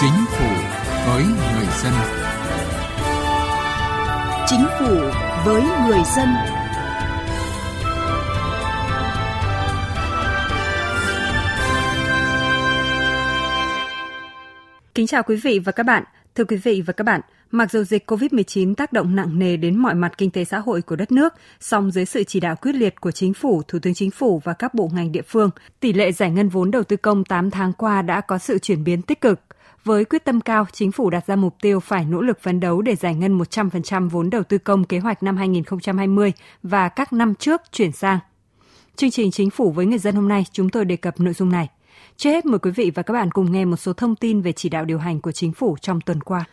Chính phủ với người dân. Chính phủ với người dân. Kính chào quý vị và các bạn. Thưa quý vị và các bạn, mặc dù dịch COVID-19 tác động nặng nề đến mọi mặt kinh tế xã hội của đất nước, song dưới sự chỉ đạo quyết liệt của chính phủ, thủ tướng chính phủ và các bộ ngành địa phương, tỷ lệ giải ngân vốn đầu tư công 8 tháng qua đã có sự chuyển biến tích cực. Với quyết tâm cao, chính phủ đặt ra mục tiêu phải nỗ lực phấn đấu để giải ngân 100% vốn đầu tư công kế hoạch năm 2020 và các năm trước chuyển sang. Chương trình Chính phủ với người dân hôm nay chúng tôi đề cập nội dung này. Trước hết mời quý vị và các bạn cùng nghe một số thông tin về chỉ đạo điều hành của chính phủ trong tuần qua.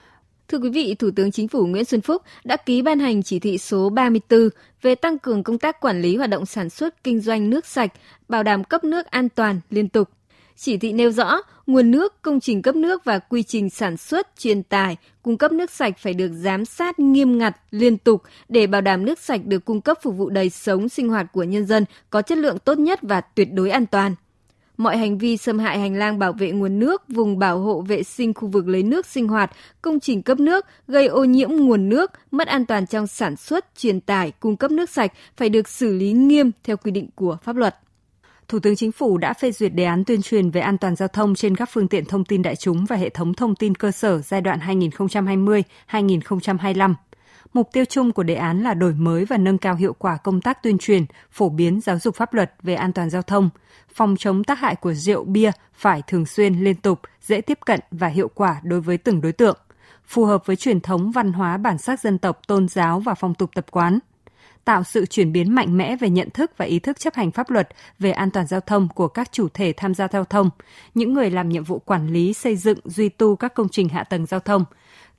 Thưa quý vị, Thủ tướng Chính phủ Nguyễn Xuân Phúc đã ký ban hành chỉ thị số 34 về tăng cường công tác quản lý hoạt động sản xuất kinh doanh nước sạch, bảo đảm cấp nước an toàn liên tục. Chỉ thị nêu rõ, nguồn nước, công trình cấp nước và quy trình sản xuất, truyền tải, cung cấp nước sạch phải được giám sát nghiêm ngặt, liên tục để bảo đảm nước sạch được cung cấp phục vụ đời sống sinh hoạt của nhân dân có chất lượng tốt nhất và tuyệt đối an toàn mọi hành vi xâm hại hành lang bảo vệ nguồn nước, vùng bảo hộ vệ sinh khu vực lấy nước sinh hoạt, công trình cấp nước, gây ô nhiễm nguồn nước, mất an toàn trong sản xuất, truyền tải, cung cấp nước sạch phải được xử lý nghiêm theo quy định của pháp luật. Thủ tướng Chính phủ đã phê duyệt đề án tuyên truyền về an toàn giao thông trên các phương tiện thông tin đại chúng và hệ thống thông tin cơ sở giai đoạn 2020-2025. Mục tiêu chung của đề án là đổi mới và nâng cao hiệu quả công tác tuyên truyền, phổ biến giáo dục pháp luật về an toàn giao thông, phòng chống tác hại của rượu bia phải thường xuyên liên tục, dễ tiếp cận và hiệu quả đối với từng đối tượng, phù hợp với truyền thống văn hóa bản sắc dân tộc, tôn giáo và phong tục tập quán tạo sự chuyển biến mạnh mẽ về nhận thức và ý thức chấp hành pháp luật về an toàn giao thông của các chủ thể tham gia giao thông, những người làm nhiệm vụ quản lý, xây dựng, duy tu các công trình hạ tầng giao thông,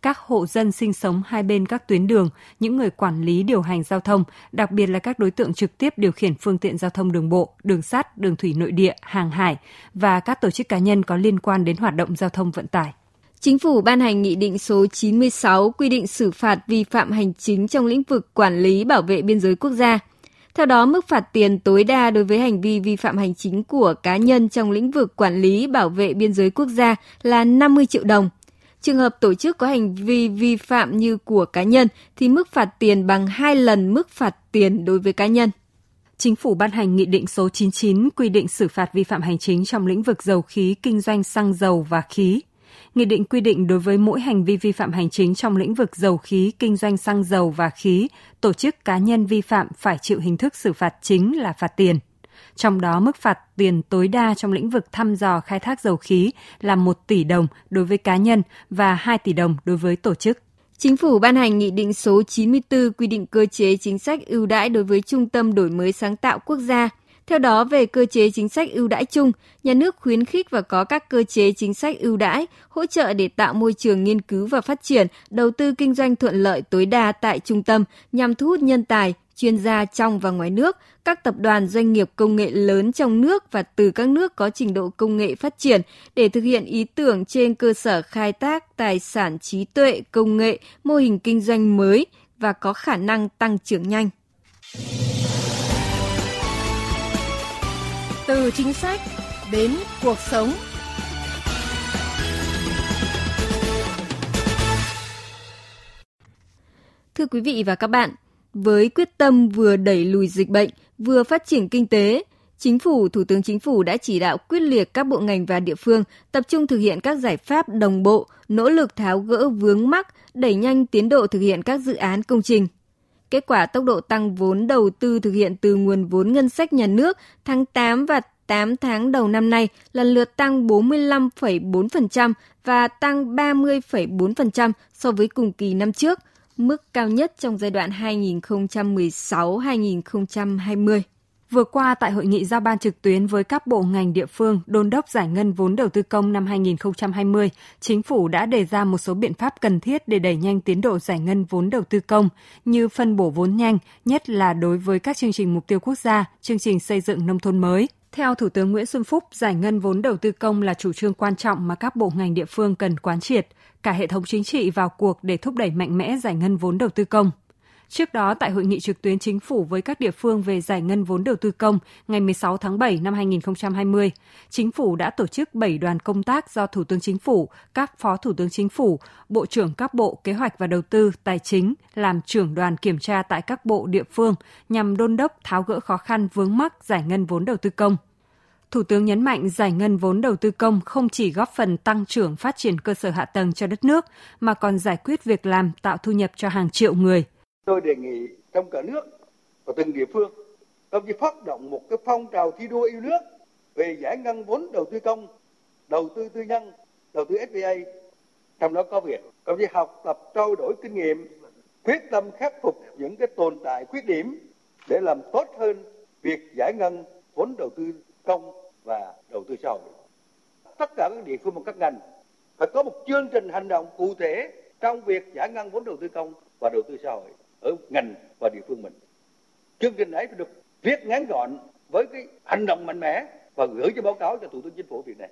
các hộ dân sinh sống hai bên các tuyến đường, những người quản lý điều hành giao thông, đặc biệt là các đối tượng trực tiếp điều khiển phương tiện giao thông đường bộ, đường sắt, đường thủy nội địa, hàng hải và các tổ chức cá nhân có liên quan đến hoạt động giao thông vận tải. Chính phủ ban hành Nghị định số 96 quy định xử phạt vi phạm hành chính trong lĩnh vực quản lý bảo vệ biên giới quốc gia. Theo đó, mức phạt tiền tối đa đối với hành vi vi phạm hành chính của cá nhân trong lĩnh vực quản lý bảo vệ biên giới quốc gia là 50 triệu đồng. Trường hợp tổ chức có hành vi vi phạm như của cá nhân thì mức phạt tiền bằng 2 lần mức phạt tiền đối với cá nhân. Chính phủ ban hành Nghị định số 99 quy định xử phạt vi phạm hành chính trong lĩnh vực dầu khí, kinh doanh xăng dầu và khí. Nghị định quy định đối với mỗi hành vi vi phạm hành chính trong lĩnh vực dầu khí, kinh doanh xăng dầu và khí, tổ chức cá nhân vi phạm phải chịu hình thức xử phạt chính là phạt tiền. Trong đó mức phạt tiền tối đa trong lĩnh vực thăm dò khai thác dầu khí là 1 tỷ đồng đối với cá nhân và 2 tỷ đồng đối với tổ chức. Chính phủ ban hành Nghị định số 94 quy định cơ chế chính sách ưu đãi đối với Trung tâm Đổi mới sáng tạo quốc gia. Theo đó, về cơ chế chính sách ưu đãi chung, nhà nước khuyến khích và có các cơ chế chính sách ưu đãi, hỗ trợ để tạo môi trường nghiên cứu và phát triển, đầu tư kinh doanh thuận lợi tối đa tại trung tâm nhằm thu hút nhân tài, chuyên gia trong và ngoài nước, các tập đoàn doanh nghiệp công nghệ lớn trong nước và từ các nước có trình độ công nghệ phát triển để thực hiện ý tưởng trên cơ sở khai thác tài sản trí tuệ, công nghệ, mô hình kinh doanh mới và có khả năng tăng trưởng nhanh. Từ chính sách đến cuộc sống Thưa quý vị và các bạn, với quyết tâm vừa đẩy lùi dịch bệnh, vừa phát triển kinh tế, Chính phủ, Thủ tướng Chính phủ đã chỉ đạo quyết liệt các bộ ngành và địa phương tập trung thực hiện các giải pháp đồng bộ, nỗ lực tháo gỡ vướng mắc, đẩy nhanh tiến độ thực hiện các dự án công trình. Kết quả tốc độ tăng vốn đầu tư thực hiện từ nguồn vốn ngân sách nhà nước tháng 8 và 8 tháng đầu năm nay lần lượt tăng 45,4% và tăng 30,4% so với cùng kỳ năm trước, mức cao nhất trong giai đoạn 2016-2020. Vừa qua tại hội nghị giao ban trực tuyến với các bộ ngành địa phương đôn đốc giải ngân vốn đầu tư công năm 2020, chính phủ đã đề ra một số biện pháp cần thiết để đẩy nhanh tiến độ giải ngân vốn đầu tư công như phân bổ vốn nhanh, nhất là đối với các chương trình mục tiêu quốc gia, chương trình xây dựng nông thôn mới. Theo Thủ tướng Nguyễn Xuân Phúc, giải ngân vốn đầu tư công là chủ trương quan trọng mà các bộ ngành địa phương cần quán triệt, cả hệ thống chính trị vào cuộc để thúc đẩy mạnh mẽ giải ngân vốn đầu tư công. Trước đó, tại hội nghị trực tuyến chính phủ với các địa phương về giải ngân vốn đầu tư công ngày 16 tháng 7 năm 2020, chính phủ đã tổ chức 7 đoàn công tác do Thủ tướng Chính phủ, các Phó Thủ tướng Chính phủ, Bộ trưởng các Bộ Kế hoạch và Đầu tư, Tài chính làm trưởng đoàn kiểm tra tại các bộ địa phương nhằm đôn đốc tháo gỡ khó khăn vướng mắc giải ngân vốn đầu tư công. Thủ tướng nhấn mạnh giải ngân vốn đầu tư công không chỉ góp phần tăng trưởng phát triển cơ sở hạ tầng cho đất nước mà còn giải quyết việc làm tạo thu nhập cho hàng triệu người – Tôi đề nghị trong cả nước và từng địa phương, công chí phát động một cái phong trào thi đua yêu nước về giải ngân vốn đầu tư công, đầu tư tư nhân, đầu tư FDI. Trong đó có việc công chí học tập trao đổi kinh nghiệm, quyết tâm khắc phục những cái tồn tại khuyết điểm để làm tốt hơn việc giải ngân vốn đầu tư công và đầu tư xã hội. Tất cả các địa phương và các ngành phải có một chương trình hành động cụ thể trong việc giải ngân vốn đầu tư công và đầu tư xã hội ở ngành và địa phương mình. Chương trình ấy phải được viết ngắn gọn với cái hành động mạnh mẽ và gửi cho báo cáo cho Thủ tướng Chính phủ việc này.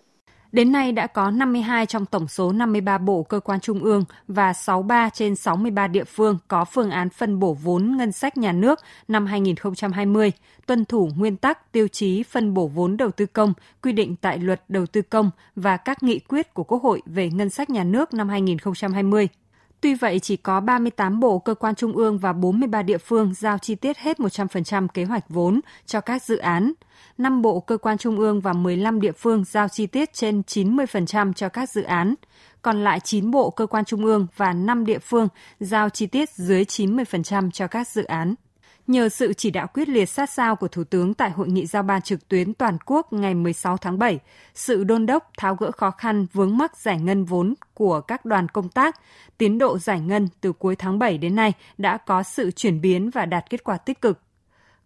Đến nay đã có 52 trong tổng số 53 bộ cơ quan trung ương và 63 trên 63 địa phương có phương án phân bổ vốn ngân sách nhà nước năm 2020, tuân thủ nguyên tắc tiêu chí phân bổ vốn đầu tư công quy định tại Luật Đầu tư công và các nghị quyết của Quốc hội về ngân sách nhà nước năm 2020. Tuy vậy, chỉ có 38 bộ cơ quan trung ương và 43 địa phương giao chi tiết hết 100% kế hoạch vốn cho các dự án. 5 bộ cơ quan trung ương và 15 địa phương giao chi tiết trên 90% cho các dự án. Còn lại 9 bộ cơ quan trung ương và 5 địa phương giao chi tiết dưới 90% cho các dự án. Nhờ sự chỉ đạo quyết liệt sát sao của Thủ tướng tại hội nghị giao ban trực tuyến toàn quốc ngày 16 tháng 7, sự đôn đốc tháo gỡ khó khăn vướng mắc giải ngân vốn của các đoàn công tác, tiến độ giải ngân từ cuối tháng 7 đến nay đã có sự chuyển biến và đạt kết quả tích cực.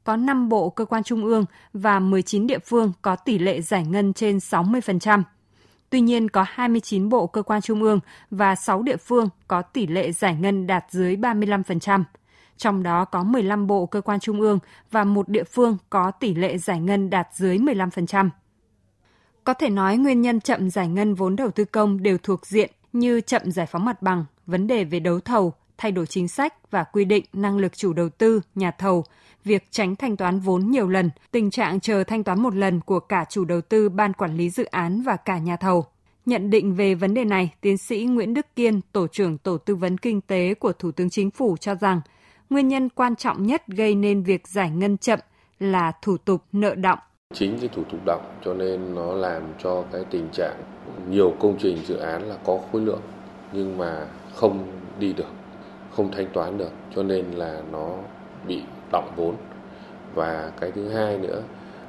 Có 5 bộ cơ quan trung ương và 19 địa phương có tỷ lệ giải ngân trên 60%. Tuy nhiên, có 29 bộ cơ quan trung ương và 6 địa phương có tỷ lệ giải ngân đạt dưới 35% trong đó có 15 bộ cơ quan trung ương và một địa phương có tỷ lệ giải ngân đạt dưới 15%. Có thể nói nguyên nhân chậm giải ngân vốn đầu tư công đều thuộc diện như chậm giải phóng mặt bằng, vấn đề về đấu thầu, thay đổi chính sách và quy định năng lực chủ đầu tư, nhà thầu, việc tránh thanh toán vốn nhiều lần, tình trạng chờ thanh toán một lần của cả chủ đầu tư, ban quản lý dự án và cả nhà thầu. Nhận định về vấn đề này, tiến sĩ Nguyễn Đức Kiên, Tổ trưởng Tổ tư vấn Kinh tế của Thủ tướng Chính phủ cho rằng – nguyên nhân quan trọng nhất gây nên việc giải ngân chậm là thủ tục nợ động. Chính cái thủ tục động cho nên nó làm cho cái tình trạng nhiều công trình dự án là có khối lượng nhưng mà không đi được, không thanh toán được cho nên là nó bị động vốn. Và cái thứ hai nữa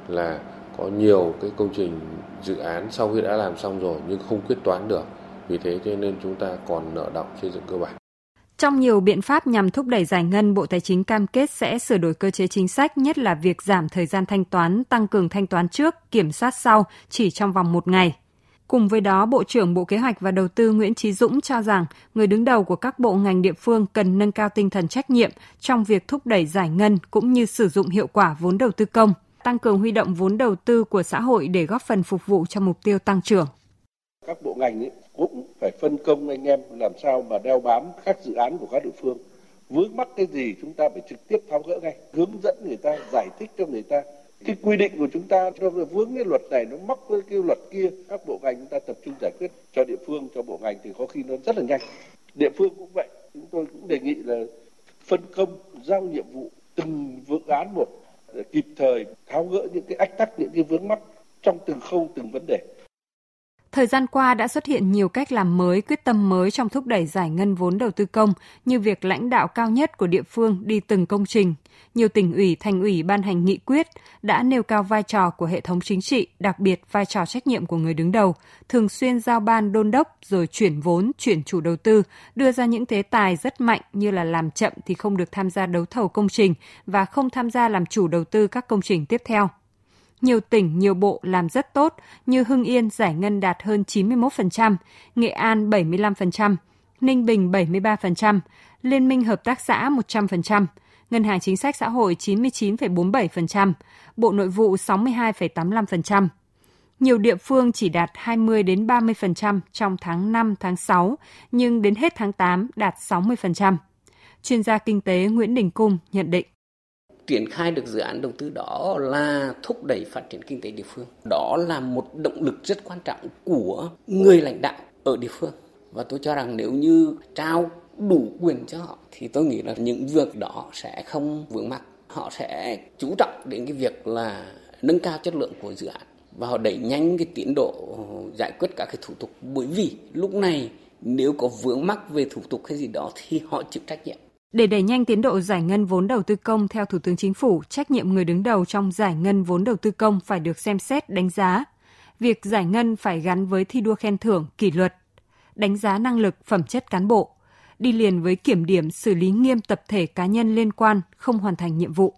là có nhiều cái công trình dự án sau khi đã làm xong rồi nhưng không quyết toán được. Vì thế cho nên chúng ta còn nợ động xây dựng cơ bản. Trong nhiều biện pháp nhằm thúc đẩy giải ngân, Bộ Tài chính cam kết sẽ sửa đổi cơ chế chính sách, nhất là việc giảm thời gian thanh toán, tăng cường thanh toán trước, kiểm soát sau chỉ trong vòng một ngày. Cùng với đó, Bộ trưởng Bộ Kế hoạch và Đầu tư Nguyễn Trí Dũng cho rằng người đứng đầu của các bộ ngành địa phương cần nâng cao tinh thần trách nhiệm trong việc thúc đẩy giải ngân cũng như sử dụng hiệu quả vốn đầu tư công, tăng cường huy động vốn đầu tư của xã hội để góp phần phục vụ cho mục tiêu tăng trưởng. Các bộ ngành ấy cũng phải phân công anh em làm sao mà đeo bám các dự án của các địa phương. Vướng mắc cái gì chúng ta phải trực tiếp tháo gỡ ngay, hướng dẫn người ta, giải thích cho người ta. Cái quy định của chúng ta, cho vướng cái luật này nó mắc với cái luật kia, các bộ ngành chúng ta tập trung giải quyết. Cho địa phương, cho bộ ngành thì có khi nó rất là nhanh. Địa phương cũng vậy, chúng tôi cũng đề nghị là phân công, giao nhiệm vụ từng dự án một, để kịp thời tháo gỡ những cái ách tắc, những cái vướng mắc trong từng khâu, từng vấn đề. Thời gian qua đã xuất hiện nhiều cách làm mới, quyết tâm mới trong thúc đẩy giải ngân vốn đầu tư công như việc lãnh đạo cao nhất của địa phương đi từng công trình. Nhiều tỉnh ủy, thành ủy ban hành nghị quyết đã nêu cao vai trò của hệ thống chính trị, đặc biệt vai trò trách nhiệm của người đứng đầu, thường xuyên giao ban đôn đốc rồi chuyển vốn, chuyển chủ đầu tư, đưa ra những thế tài rất mạnh như là làm chậm thì không được tham gia đấu thầu công trình và không tham gia làm chủ đầu tư các công trình tiếp theo nhiều tỉnh, nhiều bộ làm rất tốt như Hưng Yên giải ngân đạt hơn 91%, Nghệ An 75%, Ninh Bình 73%, Liên minh Hợp tác xã 100%, Ngân hàng Chính sách Xã hội 99,47%, Bộ Nội vụ 62,85%. Nhiều địa phương chỉ đạt 20 đến 30% trong tháng 5, tháng 6, nhưng đến hết tháng 8 đạt 60%. chuyên gia kinh tế Nguyễn Đình Cung nhận định triển khai được dự án đầu tư đó là thúc đẩy phát triển kinh tế địa phương. Đó là một động lực rất quan trọng của người lãnh đạo ở địa phương. Và tôi cho rằng nếu như trao đủ quyền cho họ, thì tôi nghĩ là những việc đó sẽ không vướng mắc. Họ sẽ chú trọng đến cái việc là nâng cao chất lượng của dự án và họ đẩy nhanh cái tiến độ giải quyết các cái thủ tục bởi vì lúc này nếu có vướng mắc về thủ tục hay gì đó thì họ chịu trách nhiệm để đẩy nhanh tiến độ giải ngân vốn đầu tư công theo Thủ tướng Chính phủ, trách nhiệm người đứng đầu trong giải ngân vốn đầu tư công phải được xem xét đánh giá. Việc giải ngân phải gắn với thi đua khen thưởng, kỷ luật, đánh giá năng lực, phẩm chất cán bộ, đi liền với kiểm điểm xử lý nghiêm tập thể cá nhân liên quan không hoàn thành nhiệm vụ.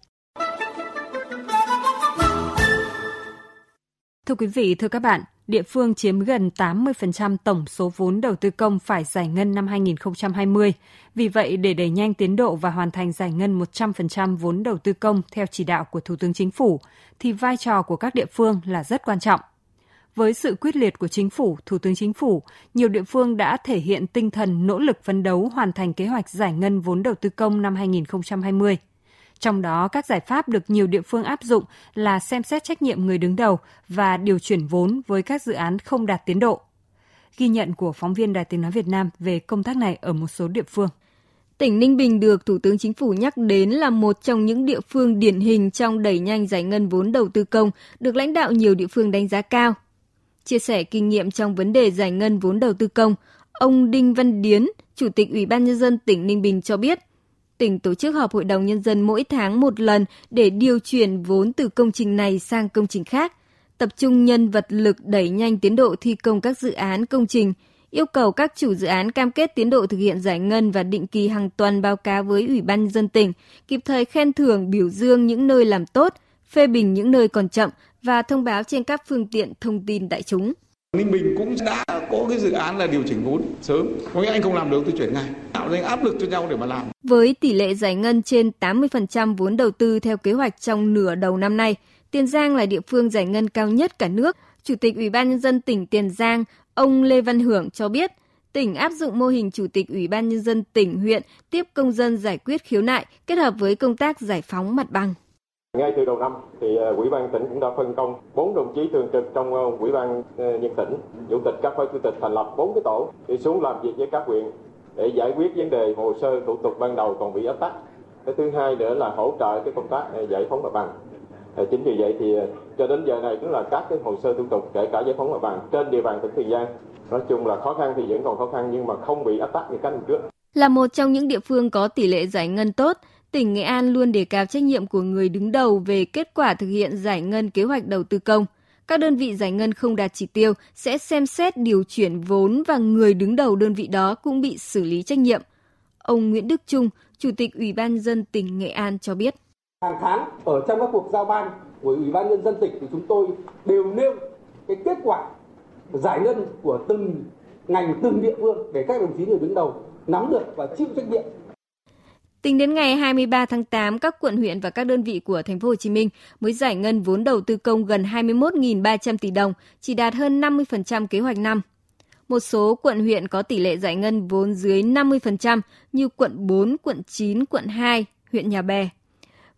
Thưa quý vị, thưa các bạn, địa phương chiếm gần 80% tổng số vốn đầu tư công phải giải ngân năm 2020. Vì vậy, để đẩy nhanh tiến độ và hoàn thành giải ngân 100% vốn đầu tư công theo chỉ đạo của Thủ tướng Chính phủ, thì vai trò của các địa phương là rất quan trọng. Với sự quyết liệt của Chính phủ, Thủ tướng Chính phủ, nhiều địa phương đã thể hiện tinh thần nỗ lực phấn đấu hoàn thành kế hoạch giải ngân vốn đầu tư công năm 2020. Trong đó, các giải pháp được nhiều địa phương áp dụng là xem xét trách nhiệm người đứng đầu và điều chuyển vốn với các dự án không đạt tiến độ. Ghi nhận của phóng viên Đài Tiếng Nói Việt Nam về công tác này ở một số địa phương. Tỉnh Ninh Bình được Thủ tướng Chính phủ nhắc đến là một trong những địa phương điển hình trong đẩy nhanh giải ngân vốn đầu tư công, được lãnh đạo nhiều địa phương đánh giá cao. Chia sẻ kinh nghiệm trong vấn đề giải ngân vốn đầu tư công, ông Đinh Văn Điến, Chủ tịch Ủy ban Nhân dân tỉnh Ninh Bình cho biết – tỉnh tổ chức họp hội đồng nhân dân mỗi tháng một lần để điều chuyển vốn từ công trình này sang công trình khác, tập trung nhân vật lực đẩy nhanh tiến độ thi công các dự án công trình, yêu cầu các chủ dự án cam kết tiến độ thực hiện giải ngân và định kỳ hàng tuần báo cáo với Ủy ban nhân dân tỉnh, kịp thời khen thưởng biểu dương những nơi làm tốt, phê bình những nơi còn chậm và thông báo trên các phương tiện thông tin đại chúng. Ninh Bình cũng đã có cái dự án là điều chỉnh vốn sớm. Có nghĩa anh không làm được tôi chuyển ngay. Tạo ra áp lực cho nhau để mà làm. Với tỷ lệ giải ngân trên 80% vốn đầu tư theo kế hoạch trong nửa đầu năm nay, Tiền Giang là địa phương giải ngân cao nhất cả nước. Chủ tịch Ủy ban nhân dân tỉnh Tiền Giang, ông Lê Văn Hưởng cho biết, tỉnh áp dụng mô hình chủ tịch Ủy ban nhân dân tỉnh huyện tiếp công dân giải quyết khiếu nại kết hợp với công tác giải phóng mặt bằng. Ngay từ đầu năm thì ờ, Ủy ban tỉnh cũng đã phân công bốn đồng chí thường trực trong ờ, Ủy ban ờ, nhân tỉnh, chủ tịch các phó chủ tịch thành lập bốn cái tổ đi xuống làm việc với các huyện để giải quyết vấn đề hồ sơ thủ tục ban đầu còn bị ách tắc. Cái thứ hai nữa là hỗ trợ cái công tác giải phóng mặt bằng. Chính vì vậy thì cho đến giờ này cũng là các cái hồ sơ thủ tục kể cả giải phóng mặt bằng trên địa bàn tỉnh Tiền Giang nói chung là khó khăn thì vẫn còn khó khăn nhưng mà không bị ách tắc như các năm trước. Là một trong những địa phương có tỷ lệ giải ngân tốt, tỉnh Nghệ An luôn đề cao trách nhiệm của người đứng đầu về kết quả thực hiện giải ngân kế hoạch đầu tư công. Các đơn vị giải ngân không đạt chỉ tiêu sẽ xem xét điều chuyển vốn và người đứng đầu đơn vị đó cũng bị xử lý trách nhiệm. Ông Nguyễn Đức Trung, Chủ tịch Ủy ban dân tỉnh Nghệ An cho biết. Hàng tháng ở trong các cuộc giao ban của Ủy ban nhân dân tỉnh thì chúng tôi đều nêu cái kết quả giải ngân của từng ngành từng địa phương để các đồng chí người đứng đầu nắm được và chịu trách nhiệm Tính đến ngày 23 tháng 8, các quận huyện và các đơn vị của thành phố Hồ Chí Minh mới giải ngân vốn đầu tư công gần 21.300 tỷ đồng, chỉ đạt hơn 50% kế hoạch năm. Một số quận huyện có tỷ lệ giải ngân vốn dưới 50% như quận 4, quận 9, quận 2, huyện Nhà Bè.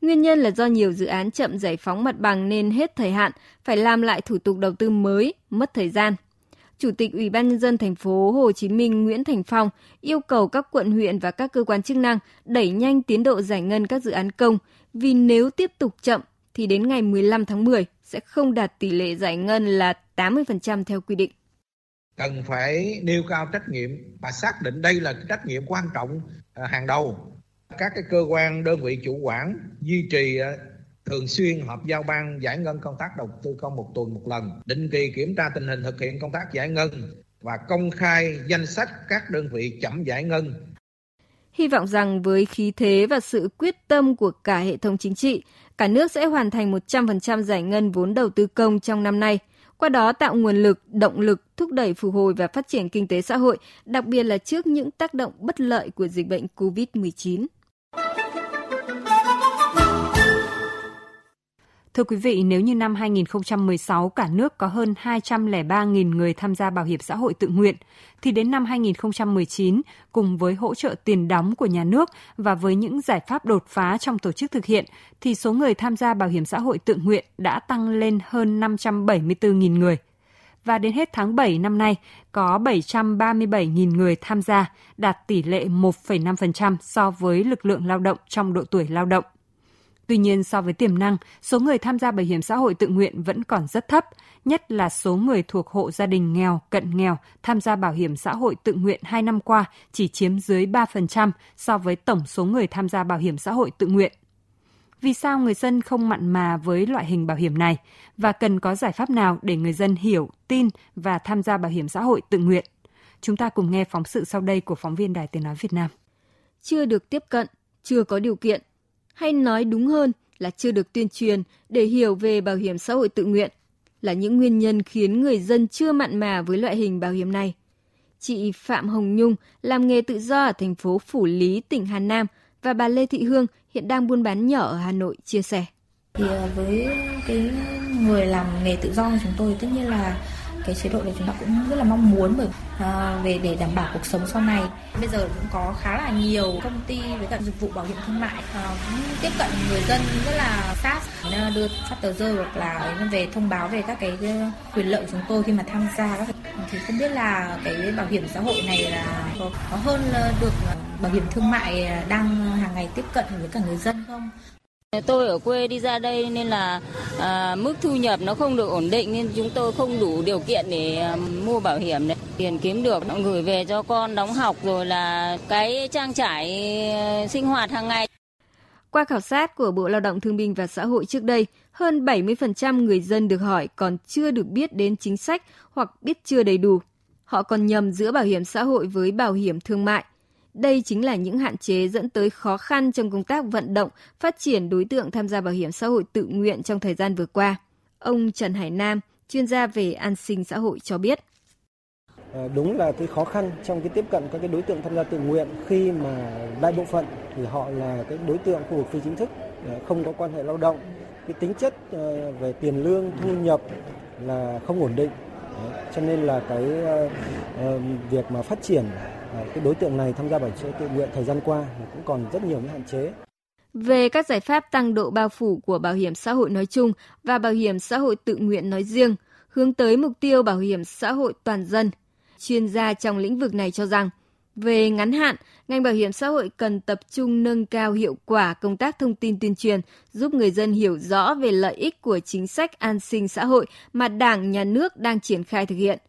Nguyên nhân là do nhiều dự án chậm giải phóng mặt bằng nên hết thời hạn, phải làm lại thủ tục đầu tư mới, mất thời gian. Chủ tịch Ủy ban nhân dân thành phố Hồ Chí Minh Nguyễn Thành Phong yêu cầu các quận huyện và các cơ quan chức năng đẩy nhanh tiến độ giải ngân các dự án công, vì nếu tiếp tục chậm thì đến ngày 15 tháng 10 sẽ không đạt tỷ lệ giải ngân là 80% theo quy định. Cần phải nêu cao trách nhiệm và xác định đây là trách nhiệm quan trọng à, hàng đầu. Các cái cơ quan đơn vị chủ quản duy trì à, thường xuyên họp giao ban giải ngân công tác đầu tư công một tuần một lần, định kỳ kiểm tra tình hình thực hiện công tác giải ngân và công khai danh sách các đơn vị chậm giải ngân. Hy vọng rằng với khí thế và sự quyết tâm của cả hệ thống chính trị, cả nước sẽ hoàn thành 100% giải ngân vốn đầu tư công trong năm nay, qua đó tạo nguồn lực, động lực thúc đẩy phục hồi và phát triển kinh tế xã hội, đặc biệt là trước những tác động bất lợi của dịch bệnh COVID-19. Thưa quý vị, nếu như năm 2016 cả nước có hơn 203.000 người tham gia bảo hiểm xã hội tự nguyện, thì đến năm 2019, cùng với hỗ trợ tiền đóng của nhà nước và với những giải pháp đột phá trong tổ chức thực hiện, thì số người tham gia bảo hiểm xã hội tự nguyện đã tăng lên hơn 574.000 người. Và đến hết tháng 7 năm nay, có 737.000 người tham gia, đạt tỷ lệ 1,5% so với lực lượng lao động trong độ tuổi lao động. Tuy nhiên, so với tiềm năng, số người tham gia bảo hiểm xã hội tự nguyện vẫn còn rất thấp, nhất là số người thuộc hộ gia đình nghèo, cận nghèo tham gia bảo hiểm xã hội tự nguyện 2 năm qua chỉ chiếm dưới 3% so với tổng số người tham gia bảo hiểm xã hội tự nguyện. Vì sao người dân không mặn mà với loại hình bảo hiểm này và cần có giải pháp nào để người dân hiểu, tin và tham gia bảo hiểm xã hội tự nguyện? Chúng ta cùng nghe phóng sự sau đây của phóng viên Đài Tiếng Nói Việt Nam. Chưa được tiếp cận, chưa có điều kiện hay nói đúng hơn là chưa được tuyên truyền để hiểu về bảo hiểm xã hội tự nguyện là những nguyên nhân khiến người dân chưa mặn mà với loại hình bảo hiểm này. Chị Phạm Hồng Nhung làm nghề tự do ở thành phố Phủ Lý, tỉnh Hà Nam và bà Lê Thị Hương hiện đang buôn bán nhỏ ở Hà Nội chia sẻ. Thì à, với cái người làm nghề tự do của chúng tôi tất nhiên là cái chế độ này chúng ta cũng rất là mong muốn bởi à, về để đảm bảo cuộc sống sau này. Bây giờ cũng có khá là nhiều công ty với cả dịch vụ bảo hiểm thương mại à, cũng tiếp cận người dân rất là sát đưa phát tờ rơi hoặc là về thông báo về các cái ờ, quyền lợi của chúng tôi khi mà tham gia các thì không biết là cái bảo hiểm xã hội này là có, có hơn ờ, được ờ, bảo hiểm thương mại đang hàng ngày tiếp cận với cả người dân không? Tôi ở quê đi ra đây nên là à, mức thu nhập nó không được ổn định nên chúng tôi không đủ điều kiện để à, mua bảo hiểm đấy. Tiền kiếm được nó gửi về cho con đóng học rồi là cái trang trải à, sinh hoạt hàng ngày. Qua khảo sát của Bộ Lao động Thương binh và Xã hội trước đây, hơn 70% người dân được hỏi còn chưa được biết đến chính sách hoặc biết chưa đầy đủ. Họ còn nhầm giữa bảo hiểm xã hội với bảo hiểm thương mại – đây chính là những hạn chế dẫn tới khó khăn trong công tác vận động, phát triển đối tượng tham gia bảo hiểm xã hội tự nguyện trong thời gian vừa qua. Ông Trần Hải Nam, chuyên gia về an sinh xã hội cho biết. Ờ, đúng là cái khó khăn trong cái tiếp cận các cái đối tượng tham gia tự nguyện khi mà đại bộ phận thì họ là cái đối tượng khu vực phi chính thức ờ, không có quan hệ lao động cái tính chất ờ, về tiền lương thu nhập là không ổn định cho nên là cái ờ, ờ, việc mà phát triển ờ, cái đối tượng này tham gia bảo hiểm tự nguyện thời gian qua cũng còn rất nhiều những hạn chế. Về các giải pháp tăng độ bao phủ của bảo hiểm xã hội nói chung và bảo hiểm xã hội tự nguyện nói riêng, hướng tới mục tiêu bảo hiểm xã hội toàn dân, chuyên gia trong lĩnh vực này cho rằng, về ngắn hạn, ngành bảo hiểm xã hội cần tập trung nâng cao hiệu quả công tác thông tin tuyên truyền, giúp người dân hiểu rõ về lợi ích của chính sách an sinh xã hội mà Đảng, Nhà nước đang triển khai thực hiện –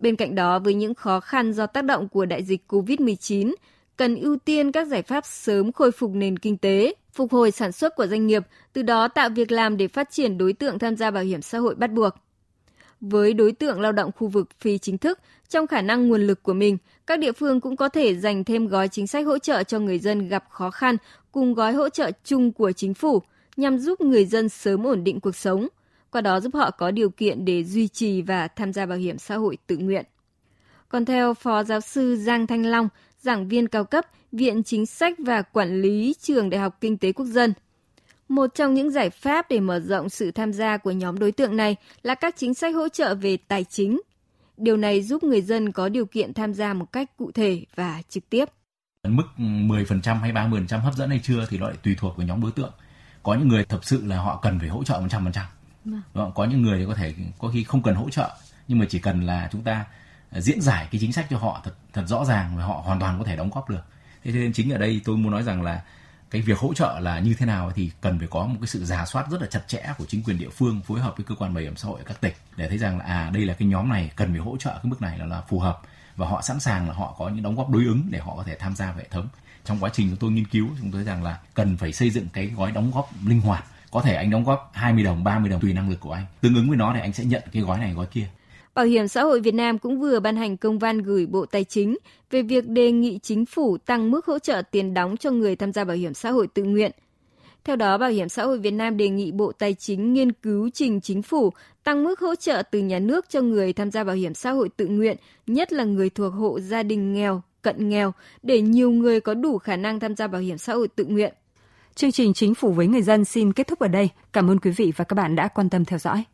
Bên cạnh đó, với những khó khăn do tác động của đại dịch COVID-19, cần ưu tiên các giải pháp sớm khôi phục nền kinh tế, phục hồi sản xuất của doanh nghiệp, từ đó tạo việc làm để phát triển đối tượng tham gia bảo hiểm xã hội bắt buộc. Với đối tượng lao động khu vực phi chính thức, trong khả năng nguồn lực của mình, các địa phương cũng có thể dành thêm gói chính sách hỗ trợ cho người dân gặp khó khăn cùng gói hỗ trợ chung của chính phủ nhằm giúp người dân sớm ổn định cuộc sống, qua đó giúp họ có điều kiện để duy trì và tham gia bảo hiểm xã hội tự nguyện. Còn theo Phó Giáo sư Giang Thanh Long, giảng viên cao cấp Viện Chính sách và Quản lý Trường Đại học Kinh tế Quốc dân, một trong những giải pháp để mở rộng sự tham gia của nhóm đối tượng này là các chính sách hỗ trợ về tài chính. Điều này giúp người dân có điều kiện tham gia một cách cụ thể và trực tiếp. Mức 10% hay 30% hấp dẫn hay chưa thì nó lại tùy thuộc vào nhóm đối tượng. Có những người thật sự là họ cần phải hỗ trợ 100%. Vâng. Có những người thì có thể có khi không cần hỗ trợ nhưng mà chỉ cần là chúng ta diễn giải cái chính sách cho họ thật thật rõ ràng và họ hoàn toàn có thể đóng góp được. Thế nên chính ở đây tôi muốn nói rằng là cái việc hỗ trợ là như thế nào thì cần phải có một cái sự giả soát rất là chặt chẽ của chính quyền địa phương phối hợp với cơ quan bảo hiểm xã hội ở các tỉnh để thấy rằng là à đây là cái nhóm này cần phải hỗ trợ cái mức này là, là phù hợp và họ sẵn sàng là họ có những đóng góp đối ứng để họ có thể tham gia vào hệ thống trong quá trình chúng tôi nghiên cứu chúng tôi rằng là cần phải xây dựng cái gói đóng góp linh hoạt có thể anh đóng góp 20 đồng, 30 đồng tùy năng lực của anh. Tương ứng với nó thì anh sẽ nhận cái gói này gói kia. Bảo hiểm xã hội Việt Nam cũng vừa ban hành công văn gửi Bộ Tài chính về việc đề nghị chính phủ tăng mức hỗ trợ tiền đóng cho người tham gia bảo hiểm xã hội tự nguyện. Theo đó, Bảo hiểm xã hội Việt Nam đề nghị Bộ Tài chính nghiên cứu trình chính phủ tăng mức hỗ trợ từ nhà nước cho người tham gia bảo hiểm xã hội tự nguyện, nhất là người thuộc hộ gia đình nghèo, cận nghèo, để nhiều người có đủ khả năng tham gia bảo hiểm xã hội tự nguyện. Chương trình Chính phủ với người dân xin kết thúc ở đây. Cảm ơn quý vị và các bạn đã quan tâm theo dõi.